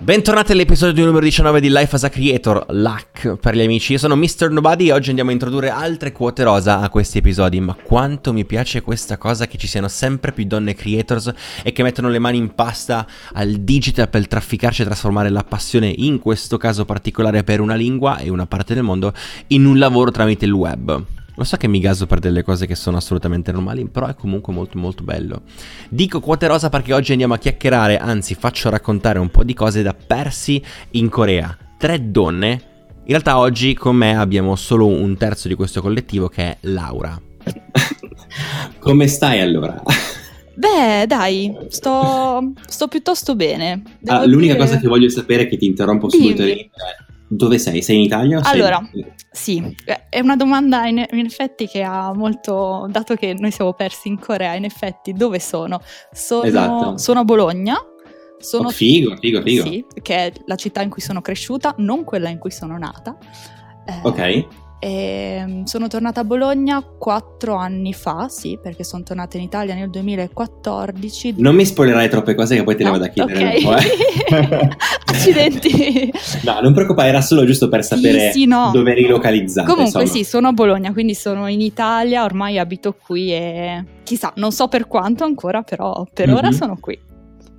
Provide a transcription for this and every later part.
Bentornati all'episodio numero 19 di Life as a Creator, LAC per gli amici. Io sono Mr. Nobody e oggi andiamo a introdurre altre quote rosa a questi episodi. Ma quanto mi piace questa cosa che ci siano sempre più donne creators e che mettono le mani in pasta al digital per trafficarci e trasformare la passione, in questo caso particolare per una lingua e una parte del mondo, in un lavoro tramite il web. Lo so che mi gaso per delle cose che sono assolutamente normali, però è comunque molto molto bello. Dico quote rosa perché oggi andiamo a chiacchierare, anzi faccio raccontare un po' di cose da Persi in Corea. Tre donne. In realtà oggi con me abbiamo solo un terzo di questo collettivo che è Laura. Come stai allora? Beh, dai, sto, sto piuttosto bene. Ah, l'unica dire... cosa che voglio sapere è che ti interrompo subito lì. Dove sei? Sei in Italia? Allora, sei... sì, è una domanda in, in, effetti che ha molto, dato che noi siamo persi in Corea, in effetti dove sono? Sono, esatto. sono a Bologna. Sono, oh, figo, figo, figo. Sì, che è la città in cui sono cresciuta, non quella in cui sono nata. Eh, ok. E ehm, sono tornata a Bologna quattro anni fa, sì, perché sono tornata in Italia nel 2014. Non mi spoilerai troppe cose che poi te le no, vado a chiedere okay. un po'. Eh. Accidenti. no, non preoccupare, era solo giusto per sapere sì, sì, no. dove rilocalizzare. Comunque insomma. sì, sono a Bologna, quindi sono in Italia, ormai abito qui e chissà, non so per quanto ancora, però per mm-hmm. ora sono qui.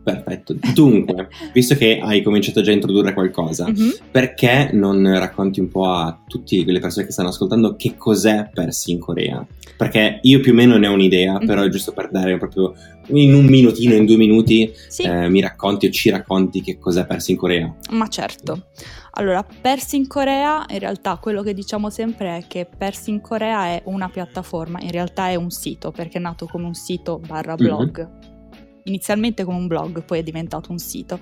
Perfetto. Dunque, visto che hai cominciato già a introdurre qualcosa, mm-hmm. perché non racconti un po' a tutte le persone che stanno ascoltando che cos'è Persi in Corea? Perché io più o meno ne ho un'idea, mm-hmm. però è giusto per dare proprio in un minutino, in due minuti, sì. eh, mi racconti o ci racconti che cos'è Persi in Corea. Ma certo. Allora, Persi in Corea, in realtà quello che diciamo sempre è che Persi in Corea è una piattaforma, in realtà è un sito, perché è nato come un sito barra blog. Mm-hmm inizialmente come un blog, poi è diventato un sito.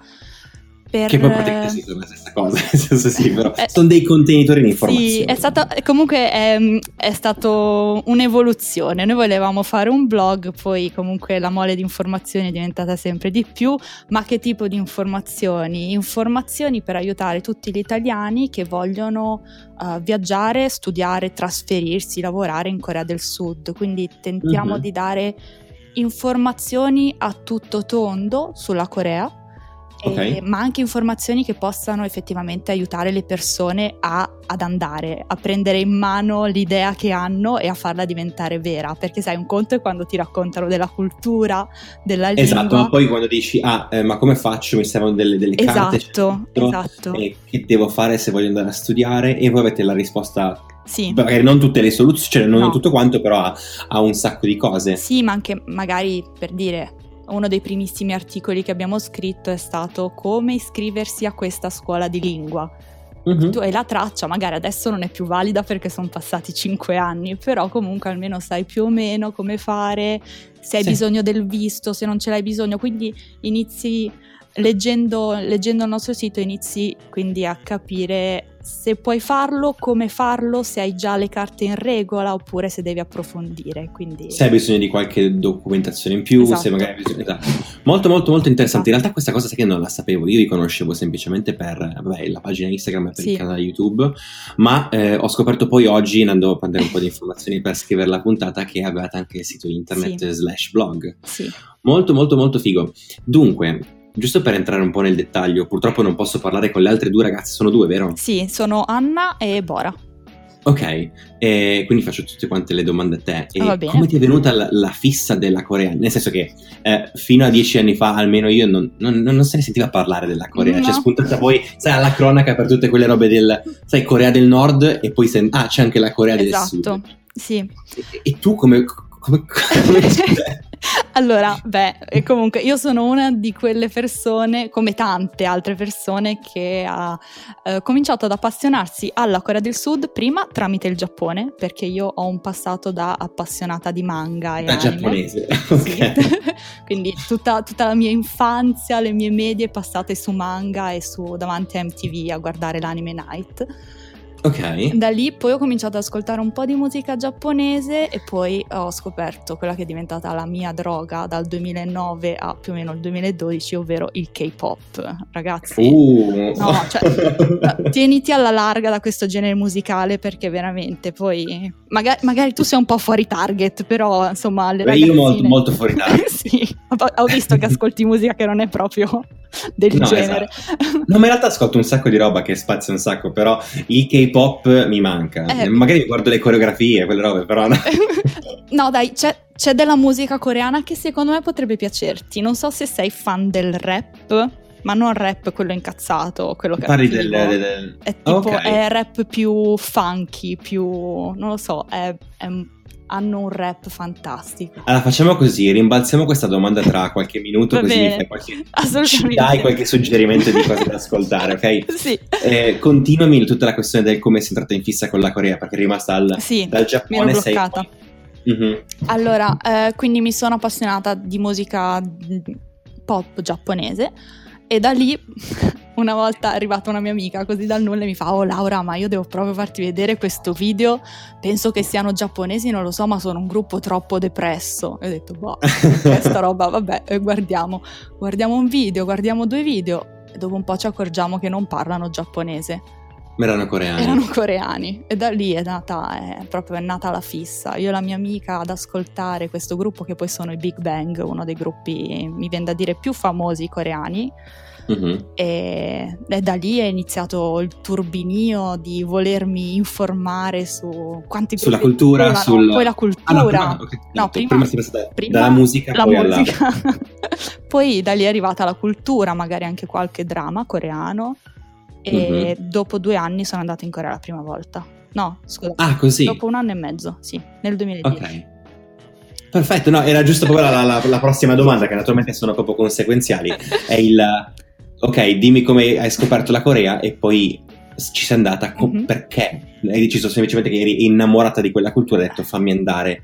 Per... Che poi praticamente sì, sono la stessa cosa, nel senso sì, però eh, sono dei contenitori di informazioni. Sì, è stato, comunque è, è stato un'evoluzione, noi volevamo fare un blog, poi comunque la mole di informazioni è diventata sempre di più, ma che tipo di informazioni? Informazioni per aiutare tutti gli italiani che vogliono uh, viaggiare, studiare, trasferirsi, lavorare in Corea del Sud, quindi tentiamo uh-huh. di dare informazioni a tutto tondo sulla Corea, okay. e, ma anche informazioni che possano effettivamente aiutare le persone a, ad andare, a prendere in mano l'idea che hanno e a farla diventare vera. Perché sai, un conto è quando ti raccontano della cultura, della lingua. Esatto, ma poi quando dici, ah, eh, ma come faccio? Mi servono delle, delle carte. Esatto, esatto. E che devo fare se voglio andare a studiare? E voi avete la risposta sì. Magari non tutte le soluzioni, cioè non no. tutto quanto, però ha, ha, un sacco di cose. Sì, ma anche magari per dire, uno dei primissimi articoli che abbiamo scritto è stato come iscriversi a questa scuola di lingua. Uh-huh. Tu hai la traccia, magari adesso non è più valida perché sono passati cinque anni, però comunque almeno sai più o meno come fare, se hai sì. bisogno del visto, se non ce l'hai bisogno, quindi inizi leggendo, leggendo il nostro sito inizi quindi a capire se puoi farlo, come farlo, se hai già le carte in regola oppure se devi approfondire. Quindi... Se hai bisogno di qualche documentazione in più, esatto. se magari hai bisogno... Esatto. Molto molto molto interessante. In realtà questa cosa sai che non la sapevo, io vi conoscevo semplicemente per vabbè, la pagina Instagram e per sì. il canale YouTube, ma eh, ho scoperto poi oggi, andando a prendere un po' di informazioni per scrivere la puntata, che avevate anche il sito internet sì. slash blog. Sì. Molto molto molto figo. Dunque, Giusto per entrare un po' nel dettaglio, purtroppo non posso parlare con le altre due ragazze, sono due, vero? Sì, sono Anna e Bora. Ok, e quindi faccio tutte quante le domande a te. E oh, come ti è venuta la, la, fissa della Corea? Nel senso che eh, fino a dieci anni fa, almeno io, non, non, non, se ne sentiva parlare della Corea. No. Cioè, spuntata poi, sai, alla cronaca per tutte quelle robe del, sai, Corea del Nord e poi, sen- ah, c'è anche la Corea esatto. del Sud. sì. E, e tu come... come, come allora, beh, comunque io sono una di quelle persone, come tante altre persone, che ha eh, cominciato ad appassionarsi alla Corea del Sud prima tramite il Giappone, perché io ho un passato da appassionata di manga e da anime. giapponese, ok. Quindi tutta, tutta, la mia infanzia, le mie medie passate su manga e su davanti a MTV a guardare l'anime Night. Ok. Da lì poi ho cominciato ad ascoltare un po' di musica giapponese e poi ho scoperto quella che è diventata la mia droga dal 2009 a più o meno il 2012, ovvero il K-pop. Ragazzi, Uh. no, cioè, tieniti alla larga da questo genere musicale perché veramente poi magari, magari tu sei un po' fuori target, però insomma le Beh, ragazzine... io molto, molto fuori target. sì, ho visto che ascolti musica che non è proprio del No, genere. esatto. No, ma in realtà ascolto un sacco di roba che spazia un sacco, però il K-pop mi manca. Eh. Magari guardo le coreografie, quelle robe, però no. no, dai, c'è, c'è della musica coreana che secondo me potrebbe piacerti. Non so se sei fan del rap, ma non rap quello incazzato, quello che Parli del, del- del- È tipo Ok. è rap più funky, più non lo so, è- è- hanno un rap fantastico. Allora facciamo così, rimbalziamo questa domanda tra qualche minuto Va così bene. mi fai qualche... ci dai qualche suggerimento di cose da ascoltare, ok? Sì. Eh, continuami tutta la questione del come sei entrata in fissa con la Corea, perché è rimasta al, Sì, dal Giappone sei bloccata. Mhm. Allora, eh, quindi mi sono appassionata di musica pop giapponese e da lì una volta è arrivata una mia amica così dal nulla e mi fa oh Laura ma io devo proprio farti vedere questo video. Penso che siano giapponesi non lo so ma sono un gruppo troppo depresso. E ho detto boh questa roba vabbè guardiamo. Guardiamo un video guardiamo due video. E dopo un po' ci accorgiamo che non parlano giapponese Ma erano coreani. erano coreani e da lì è nata, è proprio è nata la fissa. Io e la mia amica ad ascoltare questo gruppo che poi sono i Big Bang, uno dei gruppi, mi viene da dire, più famosi coreani Mhm. e, e da lì è iniziato il turbinio di volermi informare su quanti Sulla cultura, erano, sul- poi la Ah, cultura. no, prima, ok, No, prima, prima- passata prima dalla musica la poi musica. poi da lì è arrivata la cultura, magari anche qualche dramma coreano. E Mhm. dopo due anni sono andata in Corea la prima volta. No, scusa. Ah, così? Dopo un anno e mezzo, sì, nel 2010. Ok. Perfetto, no, era giusto proprio la, la- la prossima domanda, che naturalmente sono proprio conseguenziali. È il... Ok, dimmi come hai scoperto la Corea e poi ci sei andata, co- Mhm. perché? Hai deciso semplicemente che eri innamorata di quella cultura e hai detto fammi andare.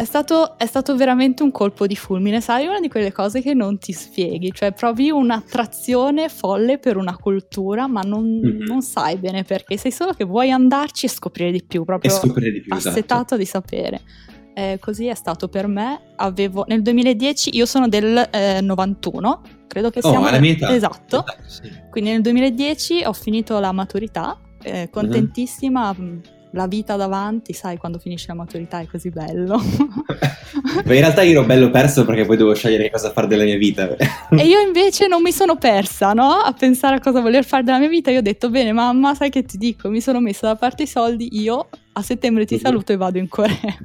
È stato, è stato veramente un colpo di fulmine, sai, una di quelle cose che non ti spieghi, cioè provi un'attrazione folle per una cultura, ma non, Mhm. non sai bene perché, sei solo che vuoi andarci e scoprire di più, proprio di più, esatto. assetato di sapere. Eh, così è stato per me. Avevo, nel 2010, io sono del eh, 91, credo che Oh, siamo... alla mia età. Esatto. Esatto, sì. Quindi nel 2010 ho finito la maturità, eh, contentissima, mh, la vita davanti, sai, quando finisce la maturità è così bello. Ma in realtà io ero bello perso perché poi dovevo scegliere cosa fare della mia vita. e io invece non mi sono persa, no? A pensare a cosa voler fare della mia vita. Io ho detto, bene, mamma, sai che ti dico? Mi sono messa da parte i soldi, io a settembre ti Mhm. saluto e vado in Corea.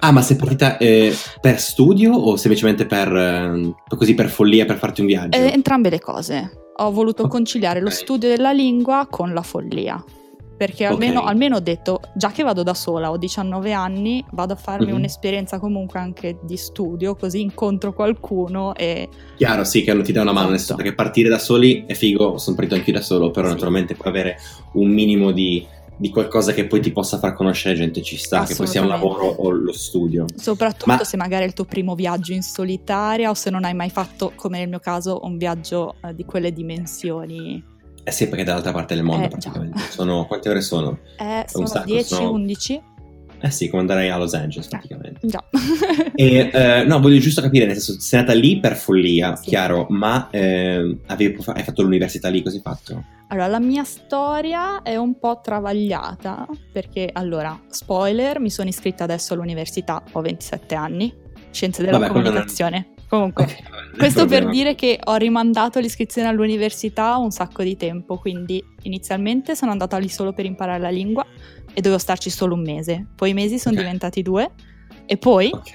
Ah, ma sei partita eh, per studio o semplicemente per, eh, così per follia, per farti un viaggio? Eh, entrambe le cose. Ho voluto conciliare lo studio della lingua con la follia. Perché almeno, Ok. almeno ho detto, già che vado da sola, ho 19 anni, vado a farmi Mhm. un'esperienza comunque anche di studio, così incontro qualcuno e Chiaro, sì, che non ti dà una mano, nel senso Esatto. perché partire da soli è figo, sono partito anch'io da solo, però Sì. naturalmente puoi avere un minimo di, di qualcosa che poi ti possa far conoscere gente, ci sta, che poi sia un lavoro o lo studio. soprattutto Ma- se magari è il tuo primo viaggio in solitaria o se non hai mai fatto, come nel mio caso, un viaggio eh, di quelle dimensioni. Eh sì, perché dall'altra parte del mondo Eh, praticamente. già. Sono, quante ore sono? Eh, sono sacco, 10, sono- 11? Eh sì, come andare a Los Angeles praticamente. Già. E eh, no, voglio giusto capire, nel senso, sei andata lì per follia, Sì. chiaro, ma eh, avevi- hai fatto l'università lì, così fatto? Allora, la mia storia è un po' travagliata perché, allora, spoiler, mi sono iscritta adesso all'università, ho 27 anni, scienze della Vabbè, comunicazione. Comunque, è questo per dire che ho rimandato l'iscrizione all'università un sacco di tempo, quindi inizialmente sono andata lì solo per imparare la lingua e dovevo starci solo un mese, poi i mesi sono Ok. diventati due e poi Ok.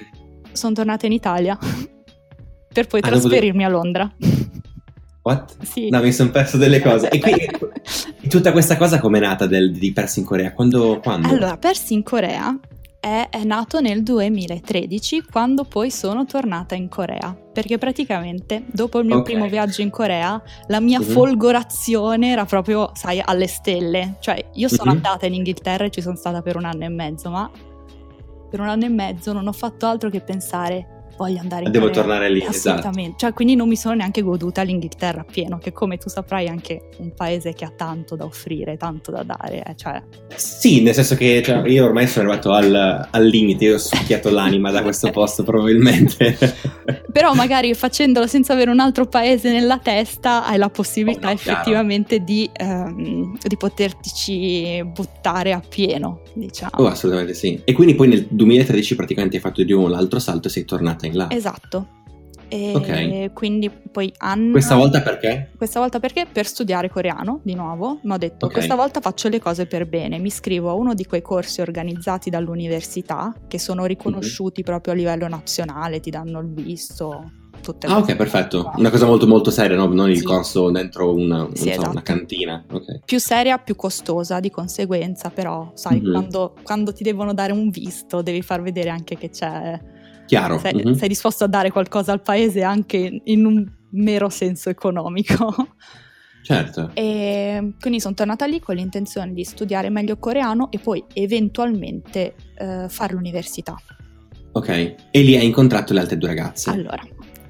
sono tornata in Italia per poi Ah, dopo trasferirmi a Londra. What? Sì. No, mi sono perso delle cose. E e tutta questa cosa com'è nata del, di Persi in Corea? Quando? quando? Allora, Persi in Corea è, è nato nel 2013 quando poi sono tornata in Corea. Perché praticamente dopo il mio Ok. primo viaggio in Corea la mia Mhm. folgorazione era proprio, sai, alle stelle. Cioè io sono Mhm. andata in Inghilterra e ci sono stata per un anno e mezzo, ma per un anno e mezzo non ho fatto altro che pensare voglio andare in Devo Corea. tornare lì, esatto. Assolutamente. Cioè, quindi non mi sono neanche goduta l'Inghilterra pieno, che come tu saprai è anche un paese che ha tanto da offrire, tanto da dare. eh, Cioè, Sì, nel senso che cioè, io ormai sono arrivato al, al limite, io ho succhiato l'anima da questo posto probabilmente. Però magari facendolo senza avere un altro paese nella testa hai la possibilità Oh, no, effettivamente di, ehm, di potertici buttare a pieno, diciamo. Oh, assolutamente sì. E quindi poi nel 2013 praticamente hai fatto di nuovo l'altro salto e sei tornata in là. Esatto. E Ok. quindi poi Anna... Questa volta perché? Questa volta perché? Per studiare coreano, di nuovo, mi ho detto Ok. questa volta faccio le cose per bene, mi iscrivo a uno di quei corsi organizzati dall'università che sono riconosciuti proprio a livello nazionale, ti danno il visto, tutte Ah, ok, perfetto. qua. Una cosa molto molto seria, no? non il Sì. corso dentro una, Sì, so, una esatto. cantina. Ok. Più seria, più costosa di conseguenza, però sai, Mhm. quando, quando ti devono dare un visto devi far vedere anche che c'è... Chiaro. sei, mhm. sei disposto a dare qualcosa al paese anche in un mero senso economico. Certo. E quindi sono tornata lì con l'intenzione di studiare meglio coreano e poi eventualmente eh, fare l'università. Ok. E lì hai incontrato le altre due ragazze. Allora,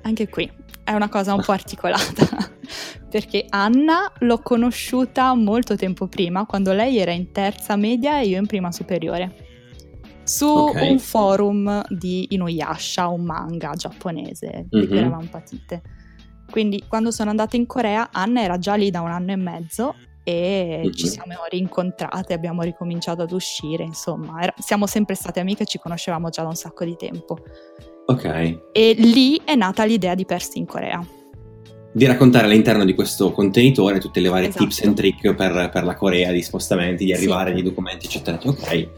anche qui è una cosa un po' articolata, perché Anna l'ho conosciuta molto tempo prima, quando lei era in terza media e io in prima superiore. Su Ok. un forum di Inuyasha, un manga giapponese di cui Mhm. eravamo patite. Quindi quando sono andata in Corea, Anna era già lì da un anno e mezzo e Mhm. ci siamo rincontrate, abbiamo ricominciato ad uscire, insomma, era- siamo sempre state amiche, ci conoscevamo già da un sacco di tempo. Ok. E lì è nata l'idea di Persi in Corea. Di raccontare all'interno di questo contenitore tutte le varie Esatto. tips and trick per, per la Corea, di spostamenti, di Sì. arrivare, di documenti, eccetera. Ok. E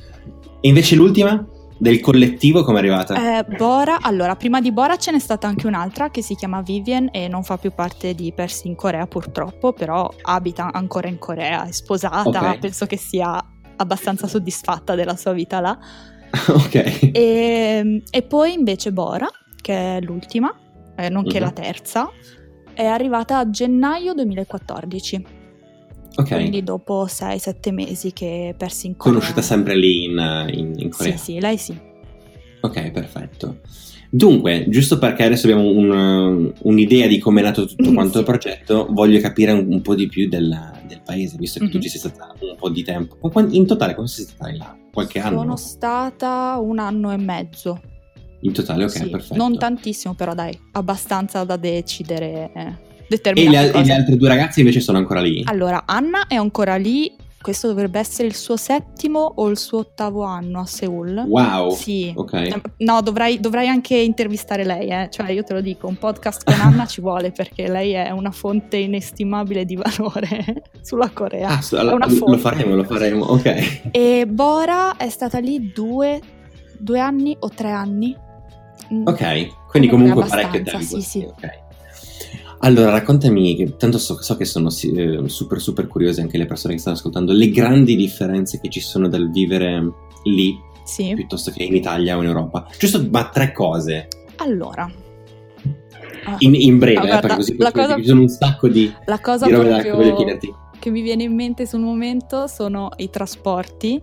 invece l'ultima? Del collettivo come è arrivata? Eh, Bora, allora, prima di Bora ce n'è stata anche un'altra che si chiama Vivian e non fa più parte di Persi in Corea purtroppo, però abita ancora in Corea, è sposata, Ok. penso che sia abbastanza soddisfatta della sua vita là. ok. E, e poi invece Bora, che è l'ultima, eh, nonché Mhm. la terza, è arrivata a gennaio 2014, Ok. quindi dopo 6-7 mesi che Persi in Corea. Conosciuta sempre lì in, in, in Corea. Sì, sì, lei sì. Ok, perfetto. Dunque, giusto perché adesso abbiamo un- un'idea di come è nato tutto Mm, quanto il progetto, voglio capire un, un po' di più del, del paese, visto che tu Mhm. ci sei stata un po' di tempo. In totale, quanto sei stata in là? Qualche anno? Sono stata un anno e mezzo. In totale, ok, Sì, perfetto. Non tantissimo, però dai, abbastanza da decidere eh, e, le, e le altre due ragazze invece sono ancora lì? Allora, Anna è ancora lì. Questo dovrebbe essere il suo settimo o il suo ottavo anno a Seoul. Wow! Sì. Ok. No, dovrai, dovrai anche intervistare lei, eh. cioè io te lo dico, un podcast con Anna ci vuole perché lei è una fonte inestimabile di valore sulla Corea. Ah, so- una lo faremo, lo faremo, ok. E Bora è stata lì due, due anni o tre anni. Mm, Ok, quindi Comunque comunque parecchio tempo. sì, sì. ok. Allora, raccontami, tanto so, so che sono eh, super super curiose anche le persone che stanno ascoltando, le grandi differenze che ci sono dal vivere lì Sì. piuttosto che in Italia o in Europa. Giusto, ma tre cose, Allora. Ah, in, in breve, Ah, eh, guarda, perché così la poi- cosa- ci sono un sacco di, La cosa di che voglio chiederti. che mi viene in mente sul momento sono i trasporti.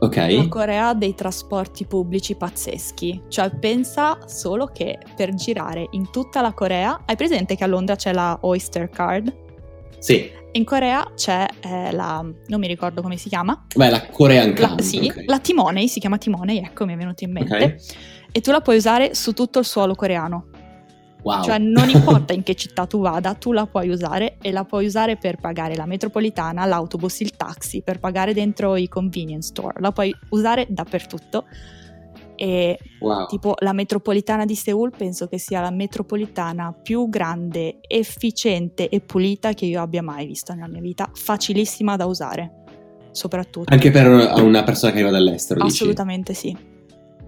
La Ok? Corea ha dei trasporti pubblici pazzeschi. Cioè, pensa solo che per girare in tutta la Corea, hai presente che a Londra c'è la Oyster Card? Sì, In Corea c'è eh, la. non mi ricordo come si chiama. beh, la Korean La, Card. sì, ok. la Timoney, si chiama Timoney, ecco, mi è venuto in mente. Ok. E tu la puoi usare su tutto il suolo coreano. Wow. Cioè non importa in che città tu vada, tu la puoi usare e la puoi usare per pagare la metropolitana, l'autobus, il taxi, per pagare dentro i convenience store, la puoi usare dappertutto. E wow. tipo la metropolitana di Seoul penso che sia la metropolitana più grande, efficiente e pulita che io abbia mai visto nella mia vita, facilissima da usare, soprattutto. Anche per una persona che arriva dall'estero, dici? Assolutamente sì.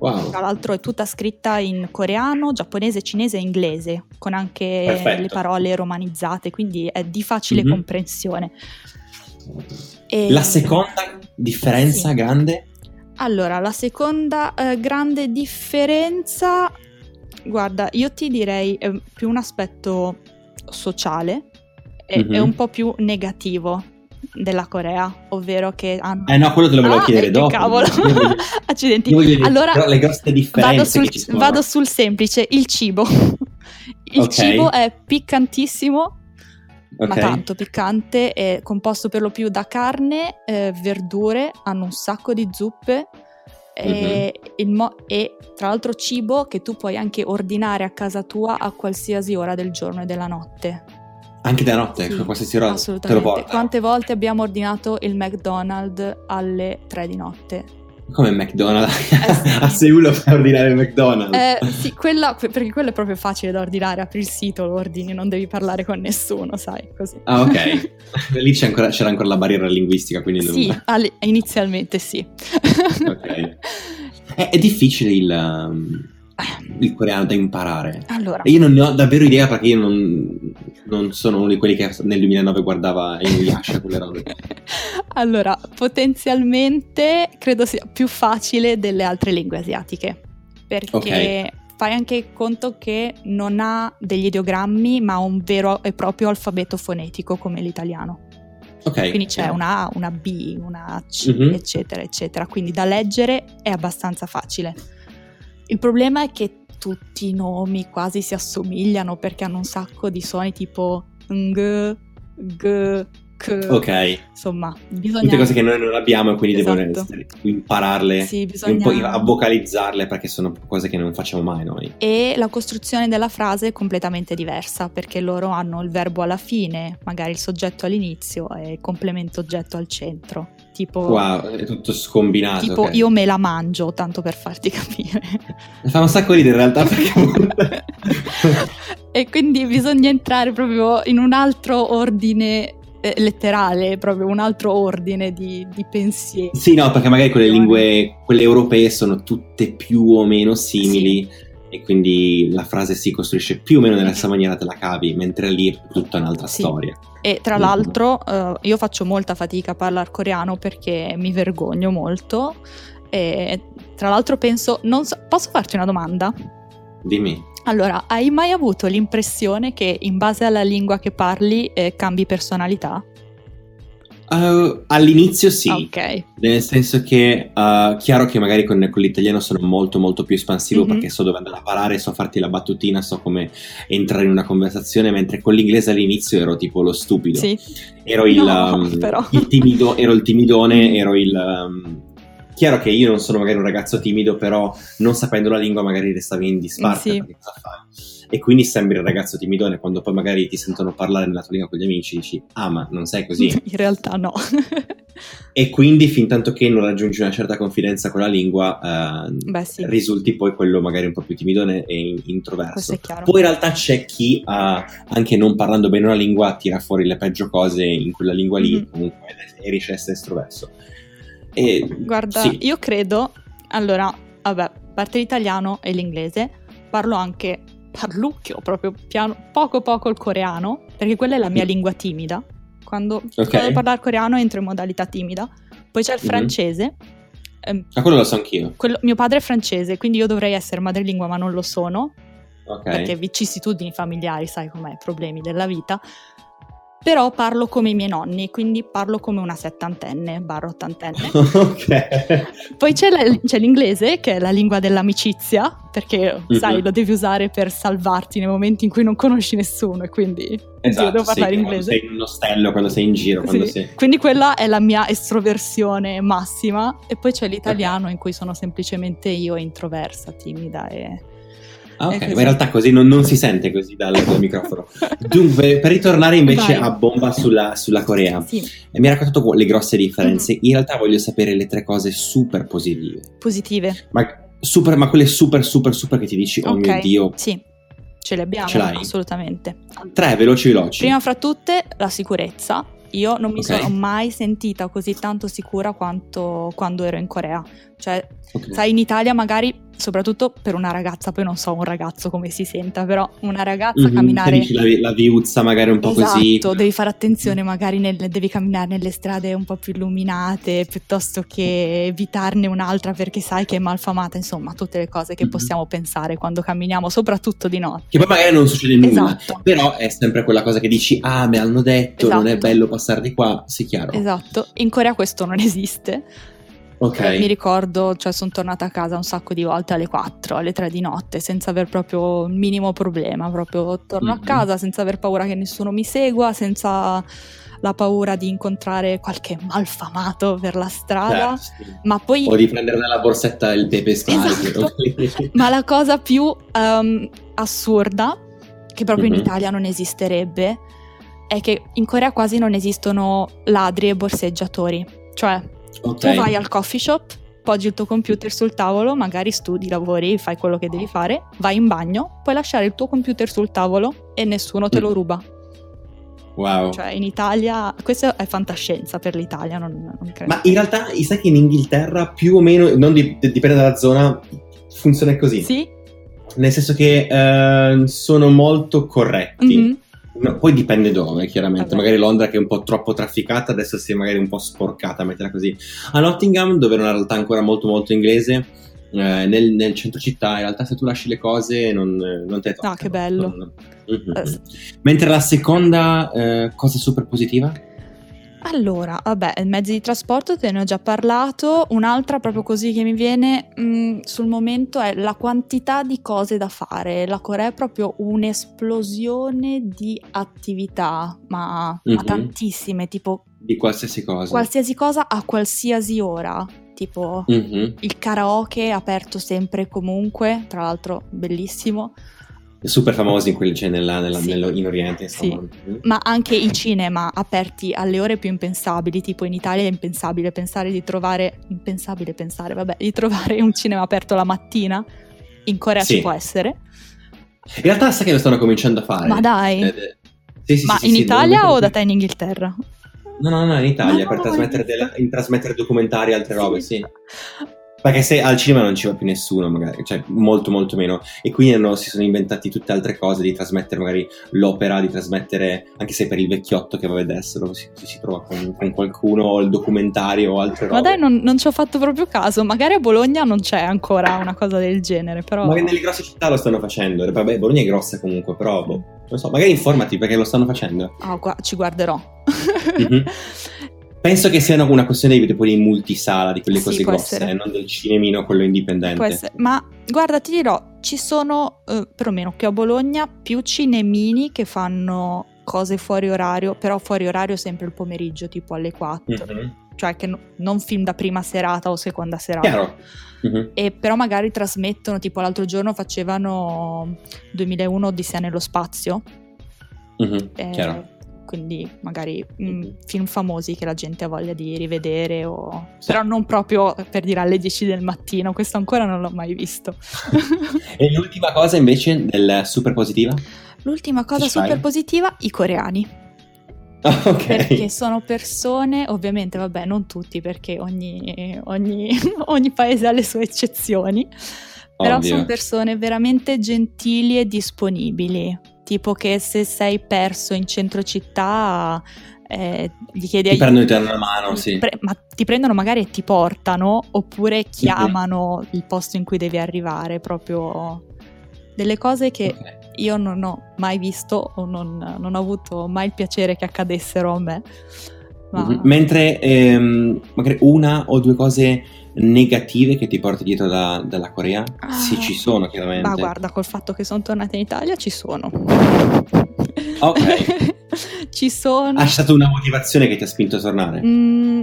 Wow. Tra l'altro è tutta scritta in coreano, giapponese, cinese e inglese, con anche Perfetto. le parole romanizzate, quindi è di facile Mhm. comprensione. E- La seconda differenza Sì. grande? Allora, la seconda eh, grande differenza, guarda, io ti direi è più un aspetto sociale, è, Mhm. è un po' più negativo. Della Corea, ovvero che hanno... Eh no, quello te lo volevo Ah, chiedere eh, che dopo. cavolo. Voglio- Accidenti. dire, allora, le grosse differenze vado sul, vado sul semplice, il cibo. Il Ok. cibo è piccantissimo, ma Ok. tanto piccante, è composto per lo più da carne, eh, verdure, hanno un sacco di zuppe e, Mhm. il mo- e tra l'altro cibo che tu puoi anche ordinare a casa tua a qualsiasi ora del giorno e della notte. Anche da notte, Sì, qualsiasi ora te lo porta. Quante volte abbiamo ordinato il McDonald's alle 3 di notte? Come McDonald's? sì. a Seul puoi ordinare il McDonald's. Eh, sì, quella, perché quello è proprio facile da ordinare, apri il sito, lo ordini, non devi parlare con nessuno, sai, così. Ah, ok. Lì c'è ancora- c'era ancora la barriera linguistica, quindi non... Sì, alle- inizialmente sì. Ok. È, è difficile il, um, il coreano da imparare. Allora, io non ne ho davvero idea perché io non, non sono uno di quelli che nel 2009 guardava Inuyasha quelle robe. allora, potenzialmente credo sia più facile delle altre lingue asiatiche, perché Ok. fai anche conto che non ha degli ideogrammi, ma un vero e proprio alfabeto fonetico come l'italiano. Ok. Quindi c'è una A, una B, una C, Mhm. eccetera, eccetera. Quindi da leggere è abbastanza facile. Il problema è che tutti i nomi quasi si assomigliano perché hanno un sacco di suoni tipo ng, g, k. Ok. Insomma, bisogna... Tutte cose che noi non abbiamo e quindi Esatto. essere- impararle Sì, e un po' bisogna... a vocalizzarle perché sono cose che non facciamo mai noi. E la costruzione della frase è completamente diversa perché loro hanno il verbo alla fine, magari il soggetto all'inizio e il complemento oggetto al centro. Tipo, Qua è tutto scombinato. tipo ok. io me la mangio, tanto per farti capire. Fa un sacco ridere in realtà perché... e quindi bisogna entrare proprio in un altro ordine eh, letterale, proprio un altro ordine di, di pensieri. Sì, no, perché magari quelle lingue, quelle europee sono tutte più o meno simili e quindi la frase si costruisce più o meno nella stessa maniera, te la cavi, mentre lì è tutta un'altra Sì. storia. E tra l'altro eh, io faccio molta fatica a parlare coreano perché mi vergogno molto. E tra l'altro penso, non so, posso farti una domanda? Dimmi. Allora, hai mai avuto l'impressione che in base alla lingua che parli eh, cambi personalità? Uh, all'inizio sì, Ok. nel senso che uh, chiaro che magari con, con l'italiano sono molto molto più espansivo Mhm. perché so dove andare a parare, so farti la battutina, so come entrare in una conversazione, mentre con l'inglese all'inizio ero tipo lo stupido. Sì. ero il, No, um, il timido, ero il timidone, ero il... um, chiaro che io non sono magari un ragazzo timido, però non sapendo la lingua magari restavi in disparte, Sì. E quindi sembri il ragazzo timidone, quando poi magari ti sentono parlare nella tua lingua con gli amici, dici, ah ma non sei così. In realtà no. e quindi fin tanto che non raggiungi una certa confidenza con la lingua, eh, Beh sì, risulti poi quello magari un po' più timidone e in- introverso. Poi in realtà c'è chi, eh, anche non parlando bene una lingua, tira fuori le peggio cose in quella lingua lì Mhm. comunque e riesce a essere estroverso. E, Guarda, sì. io credo, allora, vabbè, a parte l'italiano e l'inglese, parlo anche, parlucchio proprio piano, poco poco il coreano, perché quella è la mia Mhm. lingua timida. Quando, Ok. quando devo parlare coreano entro in modalità timida. Poi c'è il Mhm. francese. ehm, Ah, quello lo so anch'io. quello- mio padre è francese, quindi io dovrei essere madrelingua, ma non lo sono, Ok. perché vicissitudini familiari, sai com'è, problemi della vita. Però parlo come i miei nonni, quindi parlo come una settantenne, barra ottantenne. ok. Poi c'è, la- c'è l'inglese, che è la lingua dell'amicizia, perché Mhm. sai, lo devi usare per salvarti nei momenti in cui non conosci nessuno e quindi Esatto, devo sì, parlare quando inglese. sei in un ostello, quando sei in giro, quando Sì. sei... Quindi quella è la mia estroversione massima e poi c'è l'italiano in cui sono semplicemente io introversa, timida e... Ah, ok, ma in realtà così non, non si sente così dal, dal microfono. Dunque, per ritornare invece Vai. a bomba sulla, sulla Corea, Sì, e mi ha raccontato le grosse differenze. Mhm. In realtà voglio sapere le tre cose super positive. positive. Ma, super, ma quelle super, super, super che ti dici, oh ok, mio Dio. sì, ce le abbiamo Ce assolutamente. Tre, veloci, veloci. Prima fra tutte la sicurezza. Io non mi Ok. sono mai sentita così tanto sicura quanto quando ero in Corea. Cioè, Ok. sai, in Italia magari soprattutto per una ragazza, poi non so un ragazzo come si senta, però una ragazza mm-hmm, camminare... La, la viuzza magari un po' esatto, così. Esatto, devi fare attenzione magari, nel, devi camminare nelle strade un po' più illuminate piuttosto che evitarne un'altra perché sai che è malfamata, insomma tutte le cose che mm-hmm. possiamo pensare quando camminiamo, soprattutto di notte. Che poi magari non succede nulla, esatto. però è sempre quella cosa che dici, ah me hanno detto, esatto. non è esatto. bello passare di qua, sì chiaro. Esatto, in Corea questo non esiste. Okay. Mi ricordo, cioè sono tornata a casa un sacco di volte alle 4, alle 3 di notte, senza aver proprio il minimo problema, proprio torno mm-hmm. a casa senza aver paura che nessuno mi segua, senza la paura di incontrare qualche malfamato per la strada, certo, ma poi... O di prendere nella borsetta il pepe. Esatto. ma la cosa più um, assurda, che proprio mm-hmm. in Italia non esisterebbe, è che in Corea quasi non esistono ladri e borseggiatori. Cioè, Okay. Tu vai al coffee shop, poggi il tuo computer sul tavolo, magari studi, lavori, fai quello che devi fare, vai in bagno, puoi lasciare il tuo computer sul tavolo e nessuno te lo mm. ruba. Wow. Cioè in Italia, questa è fantascienza per l'Italia, non, non credo. Ma in realtà sai che in Inghilterra più o meno, non dipende dalla zona, funziona così. Sì. Nel senso che uh, sono molto corretti. Mm-hmm. No, poi dipende dove, chiaramente. Vabbè. Magari Londra che è un po' troppo trafficata, adesso si è magari un po' sporcata, metterla così. A Nottingham, dove era una realtà ancora molto molto inglese, eh, nel, nel, centro città, in realtà se tu lasci le cose non, non te toccano. Ah, che bello. Non... Mm-hmm. Eh. Mentre la seconda eh, cosa super positiva? Allora, vabbè, mezzi di trasporto te ne ho già parlato, un'altra proprio così che mi viene mh, mm, sul momento è la quantità di cose da fare. La Corea è proprio un'esplosione di attività, ma, mm-hmm. ma tantissime, tipo... Di qualsiasi cosa. Qualsiasi cosa a qualsiasi ora. Tipo mm-hmm. il karaoke aperto sempre e comunque, tra l'altro bellissimo super famosi in, quel, cioè nella, nella, sì. nello, in Oriente. Sì. Ma anche i cinema aperti alle ore più impensabili, tipo in Italia è impensabile pensare di trovare, impensabile pensare, vabbè, di trovare un cinema aperto la mattina, in Corea sì. ci può essere. In realtà sai che lo stanno cominciando a fare. Ma dai. Eh, eh, sì, Ma in Italia o da te in Inghilterra? No, no, no, in Italia, no, per trasmettere, delle, trasmettere, documentari e altre robe, sì. Perché se al cinema non ci va più nessuno, magari, cioè molto molto meno. E quindi hanno, si sono inventati tutte altre cose di trasmettere magari l'opera, di trasmettere, anche se per il vecchiotto che va a vederselo si, si trova con, con, qualcuno, o il documentario o altre robe. Ma dai, non, non, ci ho fatto proprio caso. Magari a Bologna non c'è ancora una cosa del genere, però... Magari nelle grosse città lo stanno facendo. Vabbè, Bologna è grossa comunque, però... Boh, non so, magari informati perché lo stanno facendo. Ah, oh, qua ci guarderò. mm-hmm. Penso che sia una questione di, di multisala, di quelle sì, cose grosse, eh, non del cinemino, quello indipendente. Ma guarda, ti dirò, ci sono, eh, perlomeno qui a Bologna, più cinemini che fanno cose fuori orario, però fuori orario sempre il pomeriggio, tipo alle 4. Mm-hmm. Cioè che no, non film da prima serata o seconda serata. Chiaro. Mm-hmm. E però magari trasmettono, tipo l'altro giorno facevano 2001 Odissea nello spazio. Mm-hmm. Eh, Chiaro quindi magari mh, mm, film famosi che la gente ha voglia di rivedere o... Sì. però non proprio per dire alle 10 del mattino, questo ancora non l'ho mai visto. e l'ultima cosa invece del super positiva? L'ultima cosa super fai? positiva, i coreani. Okay. Perché sono persone, ovviamente, vabbè, non tutti, perché ogni, ogni, ogni paese ha le sue eccezioni, però sono persone veramente gentili e disponibili tipo che se sei perso in centro città eh, gli chiedi ti prendono ti una mano, sì. Pre- ma ti prendono magari e ti portano oppure chiamano mm-hmm. il posto in cui devi arrivare, proprio delle cose che okay. io non ho mai visto o non, non, ho avuto mai il piacere che accadessero a me. Ma... Mm-hmm. Mentre ehm, magari una o due cose negative che ti porti dietro da, dalla Corea? Ah, sì, ci sono chiaramente. Ma guarda, col fatto che sono tornata in Italia ci sono. Ok. ci sono. Ha stata una motivazione che ti ha spinto a tornare? Mm,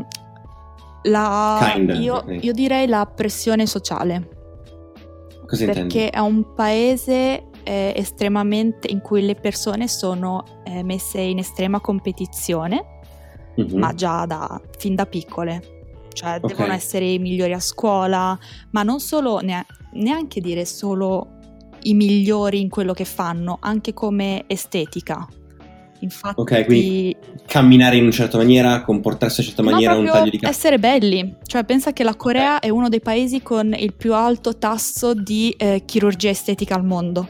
la... Kind, io, okay. io, direi la pressione sociale. Cosa perché intendi? Perché è un paese eh, estremamente in cui le persone sono eh, messe in estrema competizione, mm-hmm. ma già da, fin da piccole cioè okay. devono essere i migliori a scuola, ma non solo, neanche dire solo i migliori in quello che fanno, anche come estetica. Infatti, ok, quindi camminare in una certa maniera, comportarsi in una certa maniera, un taglio di capelli. Essere belli, cioè pensa che la Corea okay. è uno dei paesi con il più alto tasso di eh, chirurgia estetica al mondo.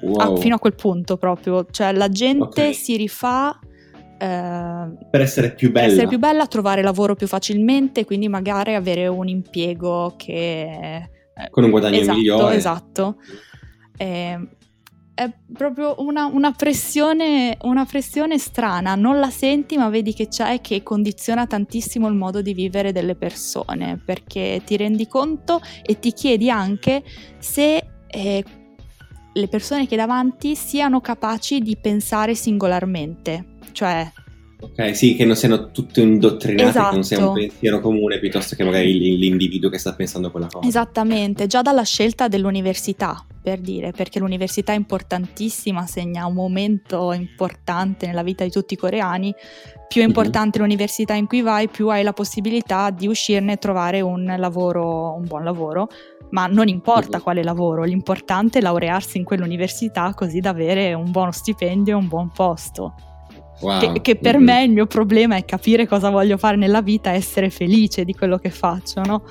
Wow. Ah, fino a quel punto proprio, cioè la gente okay. si rifà per essere più bella. Per essere più bella, trovare lavoro più facilmente, quindi magari avere un impiego che... Con un guadagno esatto, migliore. Esatto. Eh, è proprio una, una, pressione, una, pressione, strana, non la senti ma vedi che c'è che condiziona tantissimo il modo di vivere delle persone, perché ti rendi conto e ti chiedi anche se eh, le persone che hai davanti siano capaci di pensare singolarmente, cioè Ok, sì, che non siano tutte indottrinate, esatto. che non sia un esatto. pensiero comune piuttosto che magari l'individuo che sta pensando quella cosa. Esattamente, già dalla scelta dell'università, per dire, perché l'università è importantissima, segna un momento importante nella vita di tutti i coreani. Più è mhm. importante mm-hmm. l'università in cui vai, più hai la possibilità di uscirne e trovare un lavoro, un buon lavoro. Ma non importa mm-hmm. quale lavoro, l'importante è laurearsi in quell'università così da avere un buono stipendio e un buon posto. Wow. Che, che, per mm-hmm. me il mio problema è capire cosa voglio fare nella vita, essere felice di quello che faccio, no?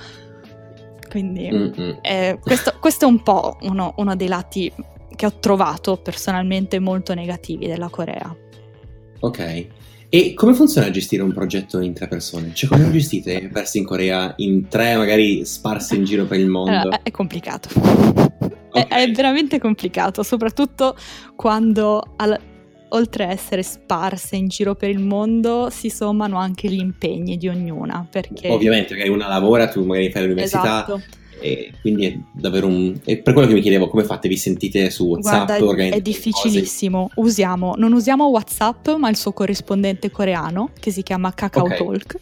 Quindi mm-hmm. eh, questo, questo, è un po' uno, uno, dei lati che ho trovato personalmente molto negativi della Corea. Ok. E come funziona gestire un progetto in tre persone? Cioè, come lo gestite persi in Corea in tre, magari sparsi in giro per il mondo? Allora, è complicato. Okay. È, è, veramente complicato, soprattutto quando al, oltre a essere sparse in giro per il mondo, si sommano anche gli impegni di ognuna. Perché... Ovviamente, magari una lavora, tu magari fai l'università. Esatto. E quindi è davvero un. E per quello che mi chiedevo, come fate? Vi sentite su WhatsApp? Guarda, è difficilissimo. Usiamo, non usiamo WhatsApp, ma il suo corrispondente coreano che si chiama Kakao okay. Talk.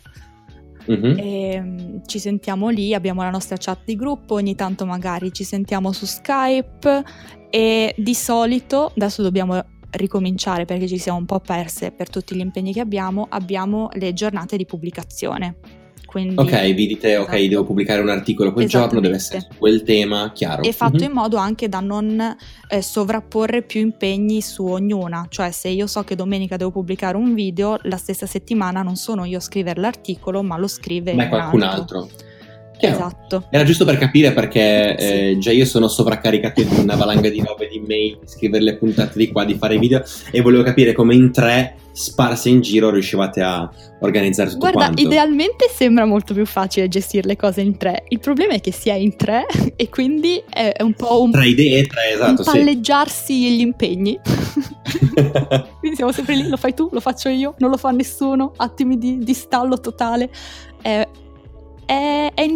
Mm-hmm. E, um, ci sentiamo lì, abbiamo la nostra chat di gruppo, ogni tanto magari ci sentiamo su Skype e di solito, adesso dobbiamo ricominciare perché ci siamo un po' perse per tutti gli impegni che abbiamo, abbiamo le giornate di pubblicazione. Quindi, ok, vi dite, ok, esatto. devo pubblicare un articolo quel giorno, deve essere su quel tema, chiaro. E fatto mm-hmm. in modo anche da non eh, sovrapporre più impegni su ognuna, cioè se io so che domenica devo pubblicare un video, la stessa settimana non sono io a scrivere l'articolo, ma lo scrive ma qualcun altro. altro. Chiaro. Esatto. Era giusto per capire perché sì. eh, già io sono sovraccaricato di una valanga di robe, di mail, di scrivere le puntate di qua, di fare video e volevo capire come in tre sparse in giro riuscivate a organizzare tutto Guarda, quanto. idealmente sembra molto più facile gestire le cose in tre. Il problema è che si è in tre e quindi è un po' un... Tre idee, tre, esatto, un palleggiarsi sì. gli impegni. quindi siamo sempre lì, lo fai tu, lo faccio io, non lo fa nessuno, attimi di, di stallo totale. È è, è,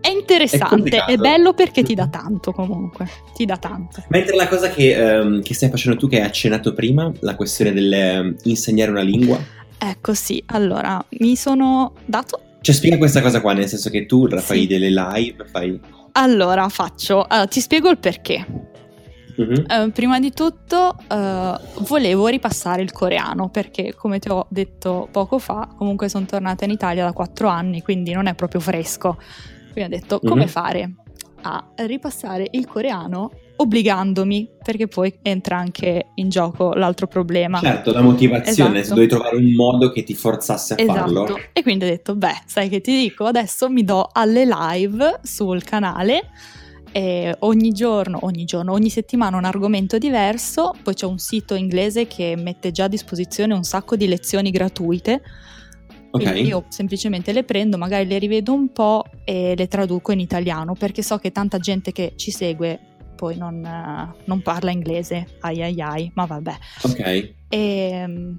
è interessante, è, è, bello perché ti dà tanto comunque, ti dà tanto. Mentre la cosa che, um, che stai facendo tu, che hai accennato prima, la questione dell'insegnare ehm, una lingua. Ecco sì, allora mi sono dato... Cioè spiega questa cosa qua, nel senso che tu fai sì. delle live, fai... Allora faccio, allora, ti spiego il perché. Uh-huh. Uh, prima di tutto uh, volevo ripassare il coreano perché come ti ho detto poco fa comunque sono tornata in Italia da quattro anni quindi non è proprio fresco quindi ho detto come uh-huh. fare a ripassare il coreano obbligandomi perché poi entra anche in gioco l'altro problema certo la motivazione esatto. dovevi trovare un modo che ti forzasse a esatto. farlo e quindi ho detto beh sai che ti dico adesso mi do alle live sul canale e ogni giorno, ogni giorno, ogni settimana un argomento diverso, poi c'è un sito inglese che mette già a disposizione un sacco di lezioni gratuite. Okay. io semplicemente le prendo, magari le rivedo un po' e le traduco in italiano perché so che tanta gente che ci segue poi non, non parla inglese, ai ai ai, ma vabbè. Ok. E, ehm,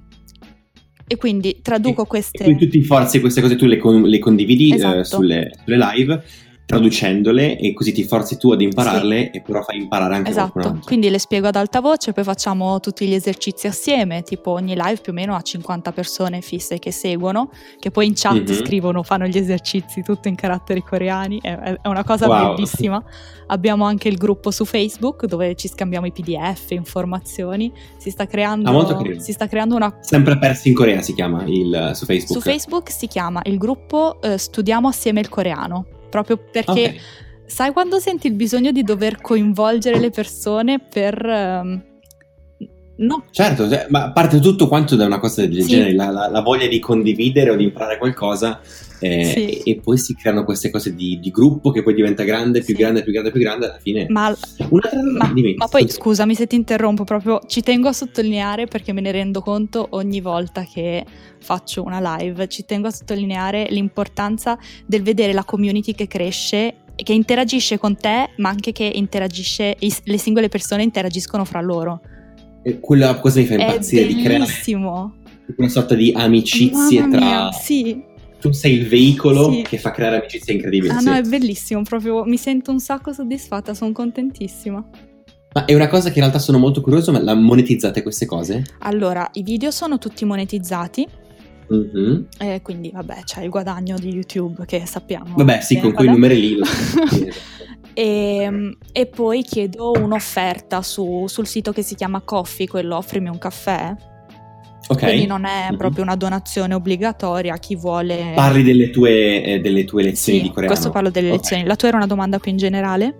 e quindi traduco e, queste... E quindi tu ti forzi queste cose, tu le, con, le condividi eh, esatto. eh, sulle, sulle live traducendole e così ti forzi tu ad impararle sì. e però fai imparare anche esatto. qualcun altro. Quindi le spiego ad alta voce, poi facciamo tutti gli esercizi assieme, tipo ogni live più o meno ha 50 persone fisse che seguono, che poi in chat mm-hmm. scrivono, fanno gli esercizi tutto in caratteri coreani, è, è una cosa wow. bellissima. Abbiamo anche il gruppo su Facebook dove ci scambiamo i PDF, informazioni, si sta creando, ah, si sta creando una... Sempre persi in Corea si chiama il, su Facebook. Su Facebook si chiama il gruppo eh, Studiamo assieme il coreano proprio perché okay. sai quando senti il bisogno di dover coinvolgere le persone per... Um, No. Certo, cioè, ma parte tutto quanto da una cosa del Sì. genere, la, la- la voglia di condividere o di imparare qualcosa eh, Sì. e, e poi si creano queste cose di, di gruppo che poi diventa grande, più Sì. grande, più grande, più grande, alla fine... Ma, Un'altra ma- ma poi scusa. scusami se ti interrompo, proprio ci tengo a sottolineare perché me ne rendo conto ogni volta che faccio una live, ci tengo a sottolineare l'importanza del vedere la community che cresce che interagisce con te, ma anche che interagisce, le singole persone interagiscono fra loro. Quella cosa mi fa impazzire di creare una sorta di amicizie Mamma tra... mia, sì. Tu sei il veicolo Sì. che fa creare amicizie incredibili. Ah sì. no, è bellissimo, proprio mi sento un sacco soddisfatta, sono contentissima. Ma è una cosa che in realtà sono molto curioso, ma la monetizzate queste cose? Allora, i video sono tutti monetizzati, Mhm. eh, quindi vabbè, c'è il guadagno di YouTube che sappiamo. Vabbè, sì, con quei numeri lì. lo. E, e poi chiedo un'offerta su- sul sito che si chiama Coffee, quello offrimi un caffè. Ok. Quindi non è Mhm. proprio una donazione obbligatoria a chi vuole. Parli delle tue, eh, delle tue lezioni Sì, di coreano. questo parlo delle Ok. lezioni. La tua era una domanda più in generale?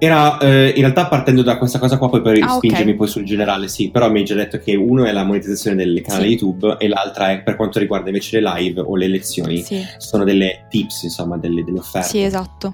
Era eh, in realtà partendo da questa cosa qua, poi per Ah, spingermi poi sul generale, sì, però mi hai già detto che uno è la monetizzazione del canale Sì. YouTube e l'altra è per quanto riguarda invece le live o le lezioni. Sì, Sono delle tips, insomma, delle, delle offerte. sì, esatto.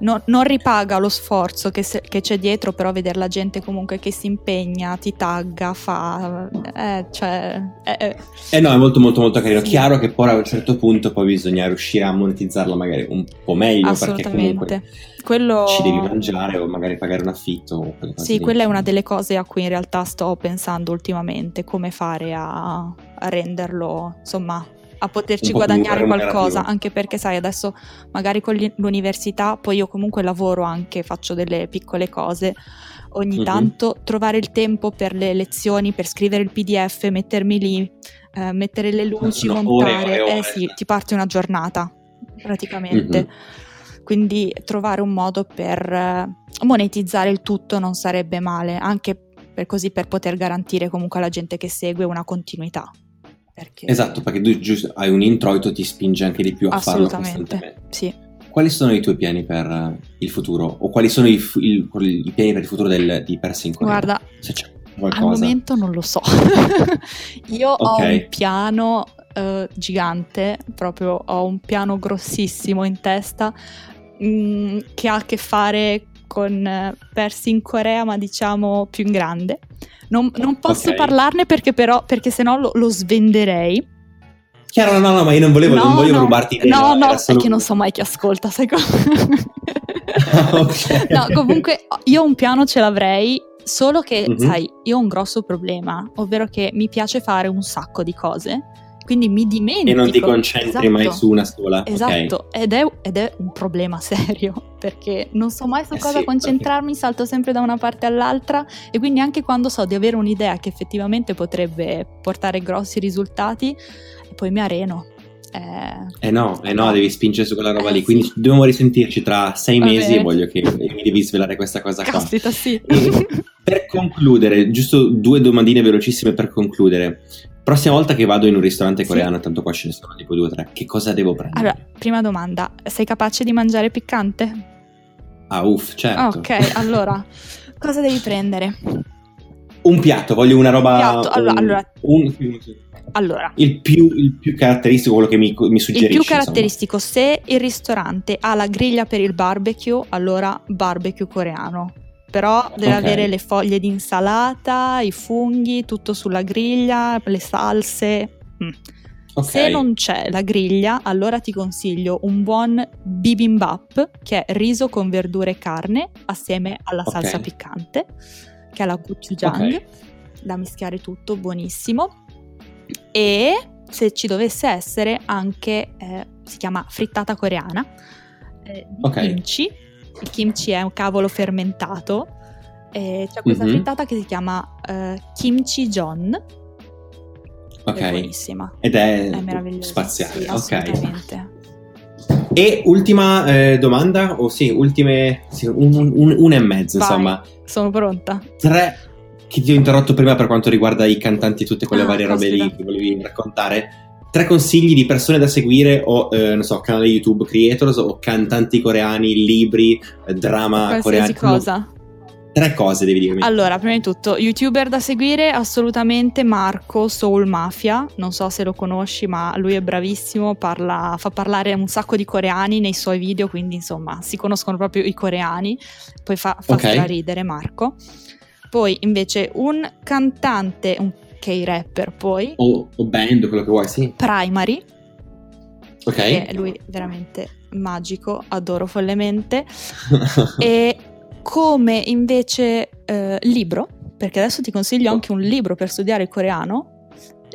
No- non ripaga lo sforzo che, se- che c'è dietro, però vedere la gente comunque che si impegna, ti tagga, fa. Eh, cioè. eh, eh, Eh no, è molto molto molto carino. Sì. Chiaro che poi a un certo punto poi bisogna riuscire a monetizzarla magari un po' meglio perché comunque. Quello. ci devi mangiare o magari pagare un affitto Sì, quella è una delle cose a cui in realtà sto pensando ultimamente, come fare a, a renderlo, insomma, a poterci guadagnare qualcosa, anche perché sai, adesso magari con l'università, poi io comunque lavoro anche, faccio delle piccole cose, ogni Mhm. tanto trovare il tempo per le lezioni, per scrivere il PDF, mettermi lì, eh, mettere le luci, ore e montare, ore e eh ore. sì, ti parte una giornata praticamente. Mhm. Quindi trovare un modo per eh, monetizzare il tutto non sarebbe male, anche per così per poter garantire comunque alla gente che segue una continuità. Perché Esatto, perché tu giusto hai un introito ti spinge anche di più a farlo costantemente. Sì. Quali sono i tuoi piani per eh, il futuro? O quali sono i, il- i piani per il futuro del, di in Corea? Guarda, se c'è al qualcosa. momento non lo so. Io ho Ok. un piano eh, gigante, proprio ho un piano grossissimo in testa mm, che ha a che fare con eh, Persi in Corea, ma diciamo più in grande. Non, non posso Ok. parlarne perché però, perché sennò lo, lo svenderei. Chiaro, no, no, no, ma io non volevo, non voglio rubarti idee. No, no, è solo- che non so mai chi ascolta, sai cosa? Ok. No, comunque io un piano ce l'avrei, solo che, Mhm. sai, io ho un grosso problema, ovvero che mi piace fare un sacco di cose, quindi mi dimentico. E non ti concentri Esatto. mai su una sola. Esatto, ed, è, ed è un problema serio, perché non so mai su Eh cosa sì, concentrarmi, salto sempre da una parte all'altra e quindi anche quando so di avere un'idea che effettivamente potrebbe portare grossi risultati, poi mi areno. Eh, Eh no, eh no, devi spingere su quella roba Eh lì. sì. Quindi dobbiamo risentirci tra sei Va mesi bene. e voglio che mi devi svelare questa cosa qua. caspita, sì. E per concludere, giusto due domandine velocissime per concludere. Prossima volta che vado in un ristorante Sì. coreano, tanto qua ce ne sono tipo due o tre, che cosa devo prendere? Allora, prima domanda, sei capace di mangiare piccante? Ah, uff, certo. Ok, allora, cosa devi prendere? Un piatto, voglio una roba. Piatto, allora- un- allora- un- Allora, il, più, il più caratteristico, quello che mi, mi suggerisci. il più insomma. caratteristico, se il ristorante ha la griglia per il barbecue, allora barbecue coreano. Però deve Ok. avere le foglie di insalata, i funghi, tutto sulla griglia, le salse. Mm. Ok. Se non c'è la griglia, allora ti consiglio un buon bibimbap, che è riso con verdure e carne, assieme alla Ok. salsa piccante, che è la gochujang, Ok. da mischiare tutto, buonissimo. E se ci dovesse essere anche, eh, si chiama frittata coreana, eh, di Ok. kimchi. Il kimchi è un cavolo fermentato. E c'è questa Mhm. frittata che si chiama eh, kimchi john, Ok. è buonissima. Ed è, È spaziale. Sì, ok. E ultima eh, domanda, o sì, ultime. Sì, un, un- una e mezzo, Vai. insomma. Sono pronta. Tre. Che ti ho interrotto prima per quanto riguarda i cantanti e tutte quelle Ah, varie robe lì che volevi raccontare. Tre consigli di persone da seguire o, eh, non so, canali YouTube creators o cantanti coreani, libri, eh, drama Qualsiasi coreano. cosa. Tre cose devi dirmi. Allora, prima di tutto, youtuber da seguire assolutamente Marco Soul Mafia, non so se lo conosci, ma lui è bravissimo, parla, fa parlare un sacco di coreani nei suoi video, quindi insomma si conoscono proprio i coreani, poi fa, fa Ok. ridere Marco. Poi invece un cantante, un K-rapper poi, O, o band, quello che vuoi, sì. Primary, Ok. lui è veramente magico, adoro follemente. e come invece eh, libro, perché adesso ti consiglio anche un libro per studiare il coreano,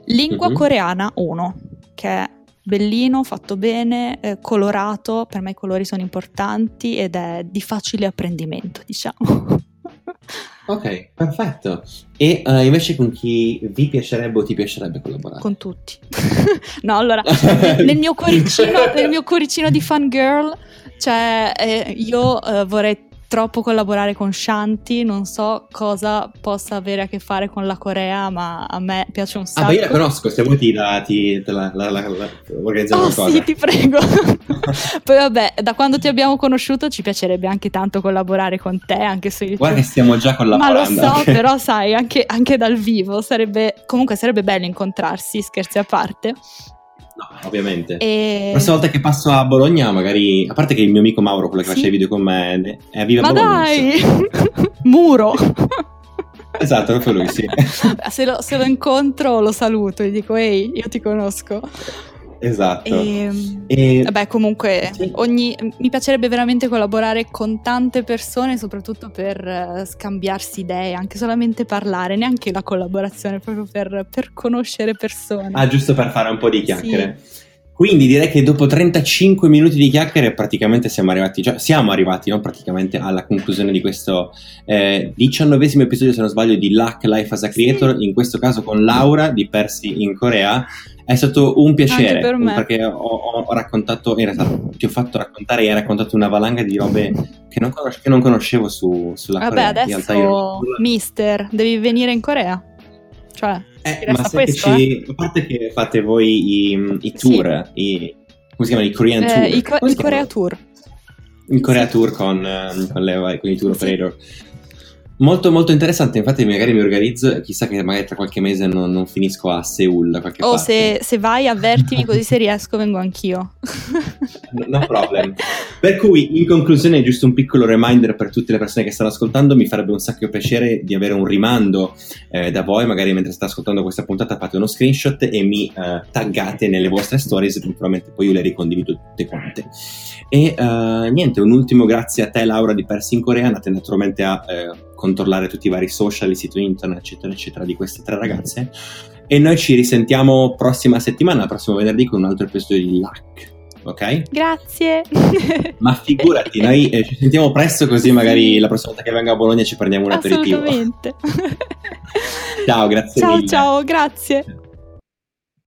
Lingua Mhm. coreana 1, che è bellino, fatto bene, eh, colorato, per me i colori sono importanti ed è di facile apprendimento, diciamo. ok, perfetto. E eh, invece con chi vi piacerebbe o ti piacerebbe collaborare? Con tutti. no, allora, nel, mio cuoricino, nel mio cuoricino di fangirl, cioè, eh, io eh, vorrei troppo collaborare con Shanti, non so cosa possa avere a che fare con la Corea, ma a me piace un Ah, sacco. beh, io la conosco, se vuoi ti, la, ti la, la, la, la- organizziamo Oh qualcosa. sì, ti prego. Poi vabbè, da quando ti abbiamo conosciuto ci piacerebbe anche tanto collaborare con te, anche su YouTube. Guarda che stiamo già Ma lo collaborando. so, però sai, anche, anche dal vivo sarebbe comunque sarebbe bello incontrarsi, scherzi a parte. Ovviamente. E... La prossima volta che passo a Bologna, magari, a parte che il mio amico Mauro, quello che Sì. faceva i video con me, è a Viva Ma Bologna. dai! Muro! Esatto, proprio lui, sì. se, lo, se lo incontro lo saluto, gli dico ehi, io ti conosco. Esatto. E, E- vabbè, comunque, Sì. ogni- mi piacerebbe veramente collaborare con tante persone, soprattutto per eh, scambiarsi idee, anche solamente parlare, neanche la collaborazione, proprio per, per conoscere persone. Ah, giusto per fare un po' di chiacchiere. Quindi direi che dopo 35 minuti di chiacchiere praticamente siamo arrivati, cioè siamo arrivati, non praticamente, alla conclusione di questo eh, diciannovesimo episodio, se non sbaglio, di Luck Life as a Creator, in questo caso con Laura di Persi in Corea. È stato un piacere, perché ho, ho- raccontato, in realtà ti ho fatto raccontare e hai raccontato una valanga di robe che non, conos- che non conoscevo su, sulla Vabbè, Corea. In realtà io- adesso, mister, devi venire in Corea. Cioè, Eh, ma questo, ci, a parte che fate voi i, i tour, i, come si chiamano? I Korean tour. eh, i, co- i Corea? Tour. Il Korea Sì. Tour con, eh, con, le- con i tour Sì. Molto molto interessante, infatti magari mi organizzo, chissà che magari tra qualche mese non, non finisco a Seoul da qualche O parte. se, se vai, avvertimi così se riesco vengo anch'io. No problem. Per cui, in conclusione, giusto un piccolo reminder per tutte le persone che stanno ascoltando, mi farebbe un sacco piacere di avere un rimando eh, da voi, magari mentre state ascoltando questa puntata fate uno screenshot e mi eh, taggate nelle vostre stories, naturalmente poi io le ricondivido tutte quante. E eh, niente, un ultimo grazie a te Laura di Persi in Corea, andate naturalmente a eh, controllare tutti i vari social, il sito internet, eccetera, eccetera, di queste tre ragazze. E noi ci risentiamo prossima settimana, prossimo venerdì, con un altro episodio di Luck. Ok? Grazie. Ma figurati, noi eh, ci sentiamo presto così magari la prossima volta che vengo a Bologna ci prendiamo un aperitivo. Assolutamente. Ciao, grazie ciao, mille. ciao, grazie.